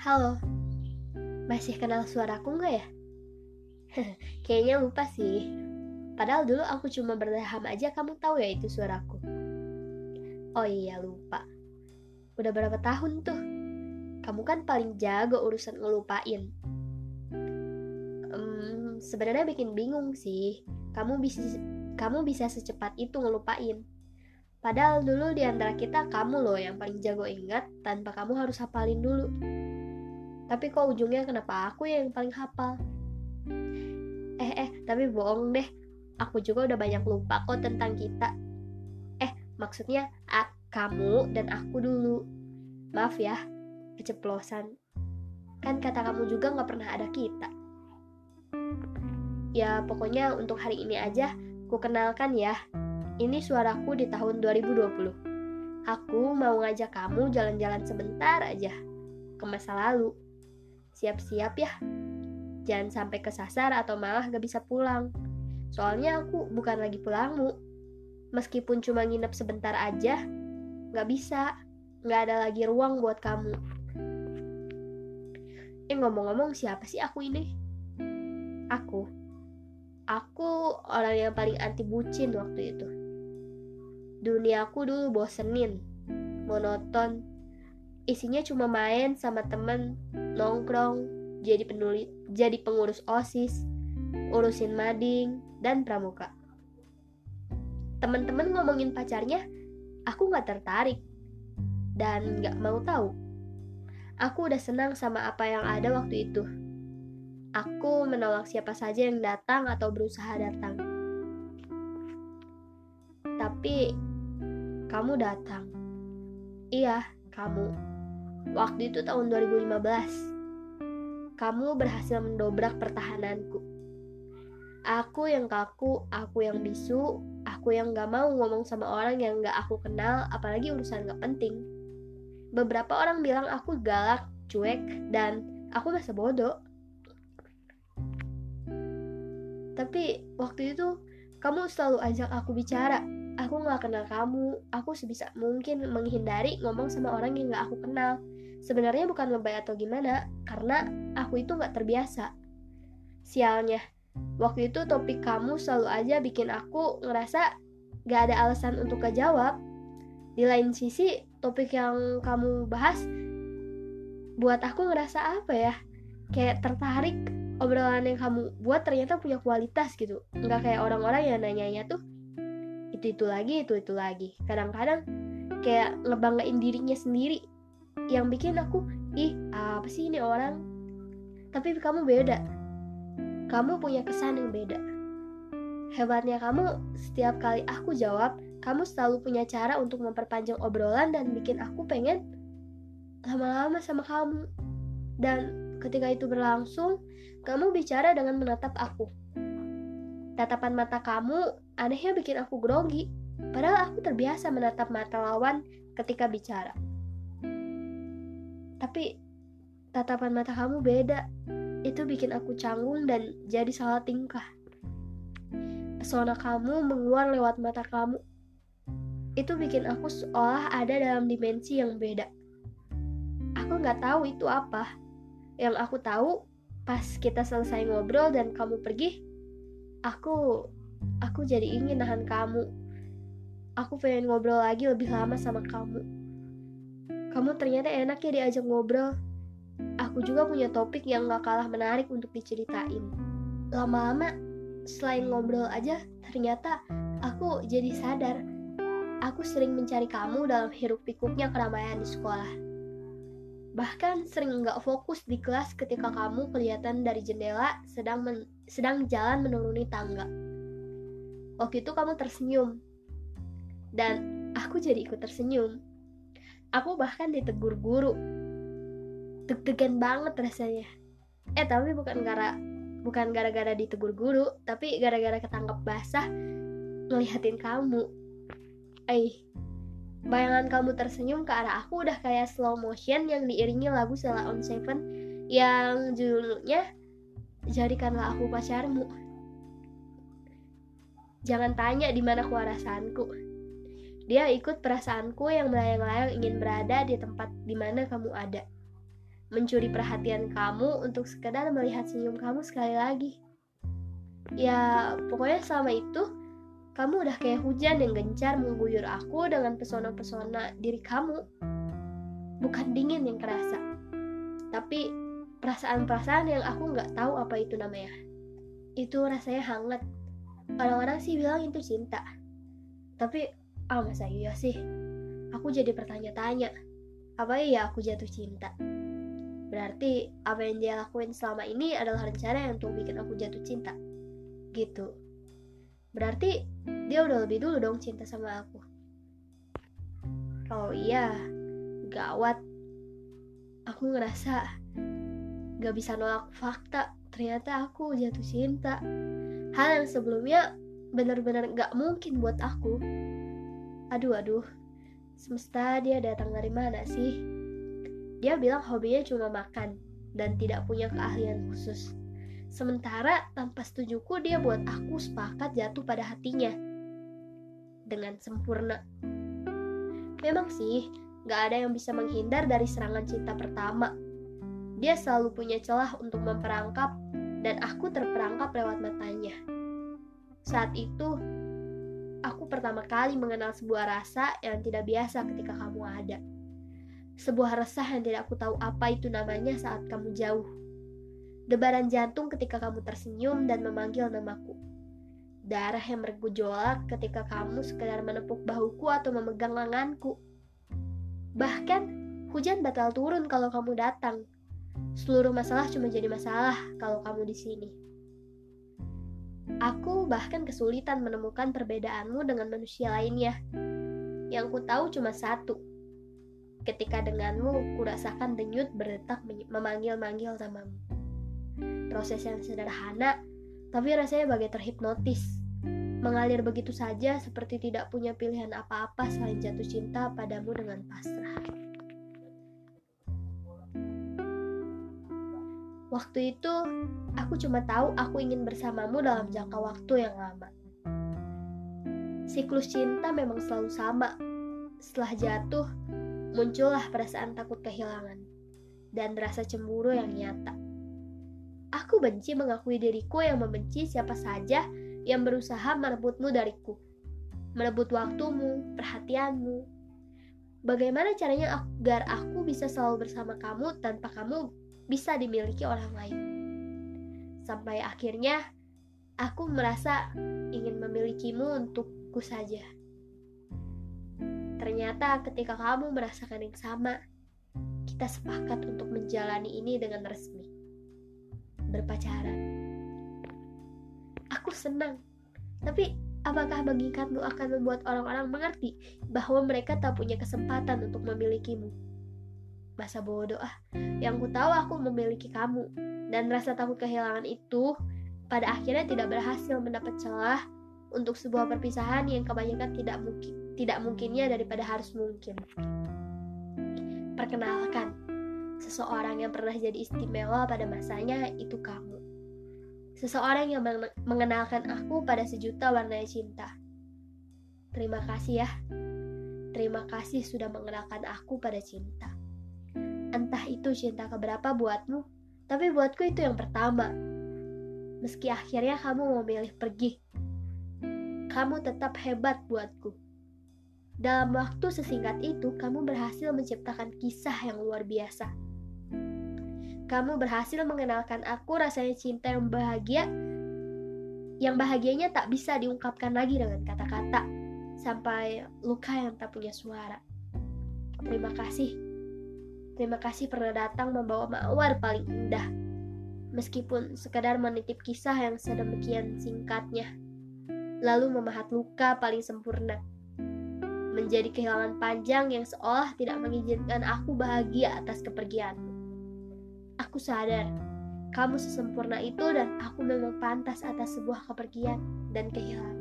Halo, masih kenal suaraku nggak ya? Kayaknya lupa sih. Padahal dulu aku cuma berdaham aja kamu tahu ya itu suaraku. Oh iya lupa. Udah berapa tahun tuh? Kamu kan paling jago urusan ngelupain. Um, Sebenarnya bikin bingung sih. Kamu bisa kamu bisa secepat itu ngelupain. Padahal dulu di antara kita kamu loh yang paling jago ingat tanpa kamu harus hafalin dulu. Tapi kok ujungnya kenapa aku yang paling hafal? Eh eh, tapi bohong deh. Aku juga udah banyak lupa kok tentang kita. Eh, maksudnya a, kamu dan aku dulu. Maaf ya, keceplosan. Kan kata kamu juga nggak pernah ada kita. Ya, pokoknya untuk hari ini aja, ku kenalkan ya. Ini suaraku di tahun 2020. Aku mau ngajak kamu jalan-jalan sebentar aja ke masa lalu. Siap-siap ya. Jangan sampai kesasar atau malah gak bisa pulang. Soalnya aku bukan lagi pulangmu. Meskipun cuma nginep sebentar aja, gak bisa. Gak ada lagi ruang buat kamu. Eh ngomong-ngomong siapa sih aku ini? Aku. Aku orang yang paling anti bucin waktu itu duniaku dulu bosenin, monoton. Isinya cuma main sama temen, nongkrong, jadi penulis, jadi pengurus OSIS, urusin mading, dan pramuka. Temen-temen ngomongin pacarnya, aku gak tertarik dan gak mau tahu. Aku udah senang sama apa yang ada waktu itu. Aku menolak siapa saja yang datang atau berusaha datang. Tapi kamu datang. Iya, kamu. Waktu itu tahun 2015. Kamu berhasil mendobrak pertahananku. Aku yang kaku, aku yang bisu, aku yang gak mau ngomong sama orang yang gak aku kenal, apalagi urusan gak penting. Beberapa orang bilang aku galak, cuek, dan aku masa bodoh. Tapi waktu itu kamu selalu ajak aku bicara, aku gak kenal kamu, aku sebisa mungkin menghindari ngomong sama orang yang gak aku kenal. Sebenarnya bukan lebay atau gimana, karena aku itu gak terbiasa. Sialnya, waktu itu topik kamu selalu aja bikin aku ngerasa gak ada alasan untuk kejawab. Di lain sisi, topik yang kamu bahas buat aku ngerasa apa ya? Kayak tertarik obrolan yang kamu buat ternyata punya kualitas gitu. Nggak kayak orang-orang yang nanyanya tuh itu itu lagi itu itu lagi. Kadang-kadang kayak ngebanggain dirinya sendiri yang bikin aku ih apa sih ini orang? Tapi kamu beda. Kamu punya kesan yang beda. Hebatnya kamu setiap kali aku jawab kamu selalu punya cara untuk memperpanjang obrolan dan bikin aku pengen lama-lama sama kamu. Dan ketika itu berlangsung kamu bicara dengan menatap aku Tatapan mata kamu anehnya bikin aku grogi, padahal aku terbiasa menatap mata lawan ketika bicara. Tapi tatapan mata kamu beda. Itu bikin aku canggung dan jadi salah tingkah. Pesona kamu menguar lewat mata kamu. Itu bikin aku seolah ada dalam dimensi yang beda. Aku nggak tahu itu apa. Yang aku tahu, pas kita selesai ngobrol dan kamu pergi, aku aku jadi ingin nahan kamu. Aku pengen ngobrol lagi lebih lama sama kamu. Kamu ternyata enak ya diajak ngobrol. Aku juga punya topik yang gak kalah menarik untuk diceritain. Lama-lama selain ngobrol aja ternyata aku jadi sadar. Aku sering mencari kamu dalam hiruk pikuknya keramaian di sekolah Bahkan sering nggak fokus di kelas ketika kamu kelihatan dari jendela sedang men sedang jalan menuruni tangga. Waktu itu kamu tersenyum. Dan aku jadi ikut tersenyum. Aku bahkan ditegur guru. Deg-degan banget rasanya. Eh tapi bukan gara bukan gara-gara ditegur guru, tapi gara-gara ketangkep basah ngeliatin kamu. Eh, Bayangan kamu tersenyum ke arah aku udah kayak slow motion yang diiringi lagu Sela on Seven yang judulnya Jadikanlah Aku Pacarmu. Jangan tanya di mana kewarasanku. Dia ikut perasaanku yang melayang-layang ingin berada di tempat di mana kamu ada. mencuri perhatian kamu untuk sekedar melihat senyum kamu sekali lagi. Ya, pokoknya selama itu kamu udah kayak hujan yang gencar mengguyur aku dengan pesona-pesona diri kamu. Bukan dingin yang kerasa, tapi perasaan-perasaan yang aku nggak tahu apa itu namanya. Itu rasanya hangat. Orang-orang sih bilang itu cinta. Tapi, ah masa iya sih? Aku jadi bertanya-tanya, apa iya aku jatuh cinta? Berarti apa yang dia lakuin selama ini adalah rencana yang untuk bikin aku jatuh cinta. Gitu. Berarti dia udah lebih dulu dong cinta sama aku. Kalau iya, gawat. Aku ngerasa gak bisa nolak fakta. Ternyata aku jatuh cinta. Hal yang sebelumnya benar-benar gak mungkin buat aku. Aduh, aduh. Semesta dia datang dari mana sih? Dia bilang hobinya cuma makan dan tidak punya keahlian khusus. Sementara tanpa setujuku dia buat aku sepakat jatuh pada hatinya dengan sempurna. Memang sih, gak ada yang bisa menghindar dari serangan cinta pertama. Dia selalu punya celah untuk memperangkap dan aku terperangkap lewat matanya. Saat itu, aku pertama kali mengenal sebuah rasa yang tidak biasa ketika kamu ada. Sebuah resah yang tidak aku tahu apa itu namanya saat kamu jauh. Debaran jantung ketika kamu tersenyum dan memanggil namaku. Darah yang bergejolak ketika kamu sekedar menepuk bahuku atau memegang lenganku. Bahkan, hujan batal turun kalau kamu datang. Seluruh masalah cuma jadi masalah kalau kamu di sini. Aku bahkan kesulitan menemukan perbedaanmu dengan manusia lainnya. Yang ku tahu cuma satu, Ketika denganmu, kurasakan denyut berdetak memanggil-manggil namamu. Proses yang sederhana, tapi rasanya bagai terhipnotis. Mengalir begitu saja seperti tidak punya pilihan apa-apa selain jatuh cinta padamu dengan pasrah. Waktu itu, aku cuma tahu aku ingin bersamamu dalam jangka waktu yang lama. Siklus cinta memang selalu sama. Setelah jatuh, muncullah perasaan takut kehilangan dan rasa cemburu yang nyata. Aku benci mengakui diriku yang membenci siapa saja yang berusaha merebutmu dariku, merebut waktumu, perhatianmu. Bagaimana caranya agar aku bisa selalu bersama kamu tanpa kamu bisa dimiliki orang lain? Sampai akhirnya aku merasa ingin memilikimu untukku saja. Ternyata ketika kamu merasakan yang sama, kita sepakat untuk menjalani ini dengan resmi. Berpacaran. Aku senang. Tapi apakah bagikatmu akan membuat orang-orang mengerti bahwa mereka tak punya kesempatan untuk memilikimu? Masa bodoh ah. Yang ku tahu aku memiliki kamu. Dan rasa takut kehilangan itu pada akhirnya tidak berhasil mendapat celah untuk sebuah perpisahan yang kebanyakan tidak mungkin tidak mungkinnya daripada harus mungkin. Perkenalkan, seseorang yang pernah jadi istimewa pada masanya itu kamu. Seseorang yang mengenalkan aku pada sejuta warna cinta. Terima kasih ya. Terima kasih sudah mengenalkan aku pada cinta. Entah itu cinta keberapa buatmu, tapi buatku itu yang pertama. Meski akhirnya kamu memilih pergi, kamu tetap hebat buatku. Dalam waktu sesingkat itu, kamu berhasil menciptakan kisah yang luar biasa. Kamu berhasil mengenalkan aku rasanya cinta yang bahagia, yang bahagianya tak bisa diungkapkan lagi dengan kata-kata, sampai luka yang tak punya suara. Terima kasih. Terima kasih pernah datang membawa mawar paling indah. Meskipun sekadar menitip kisah yang sedemikian singkatnya lalu memahat luka paling sempurna. Menjadi kehilangan panjang yang seolah tidak mengizinkan aku bahagia atas kepergianmu. Aku sadar, kamu sesempurna itu dan aku memang pantas atas sebuah kepergian dan kehilangan.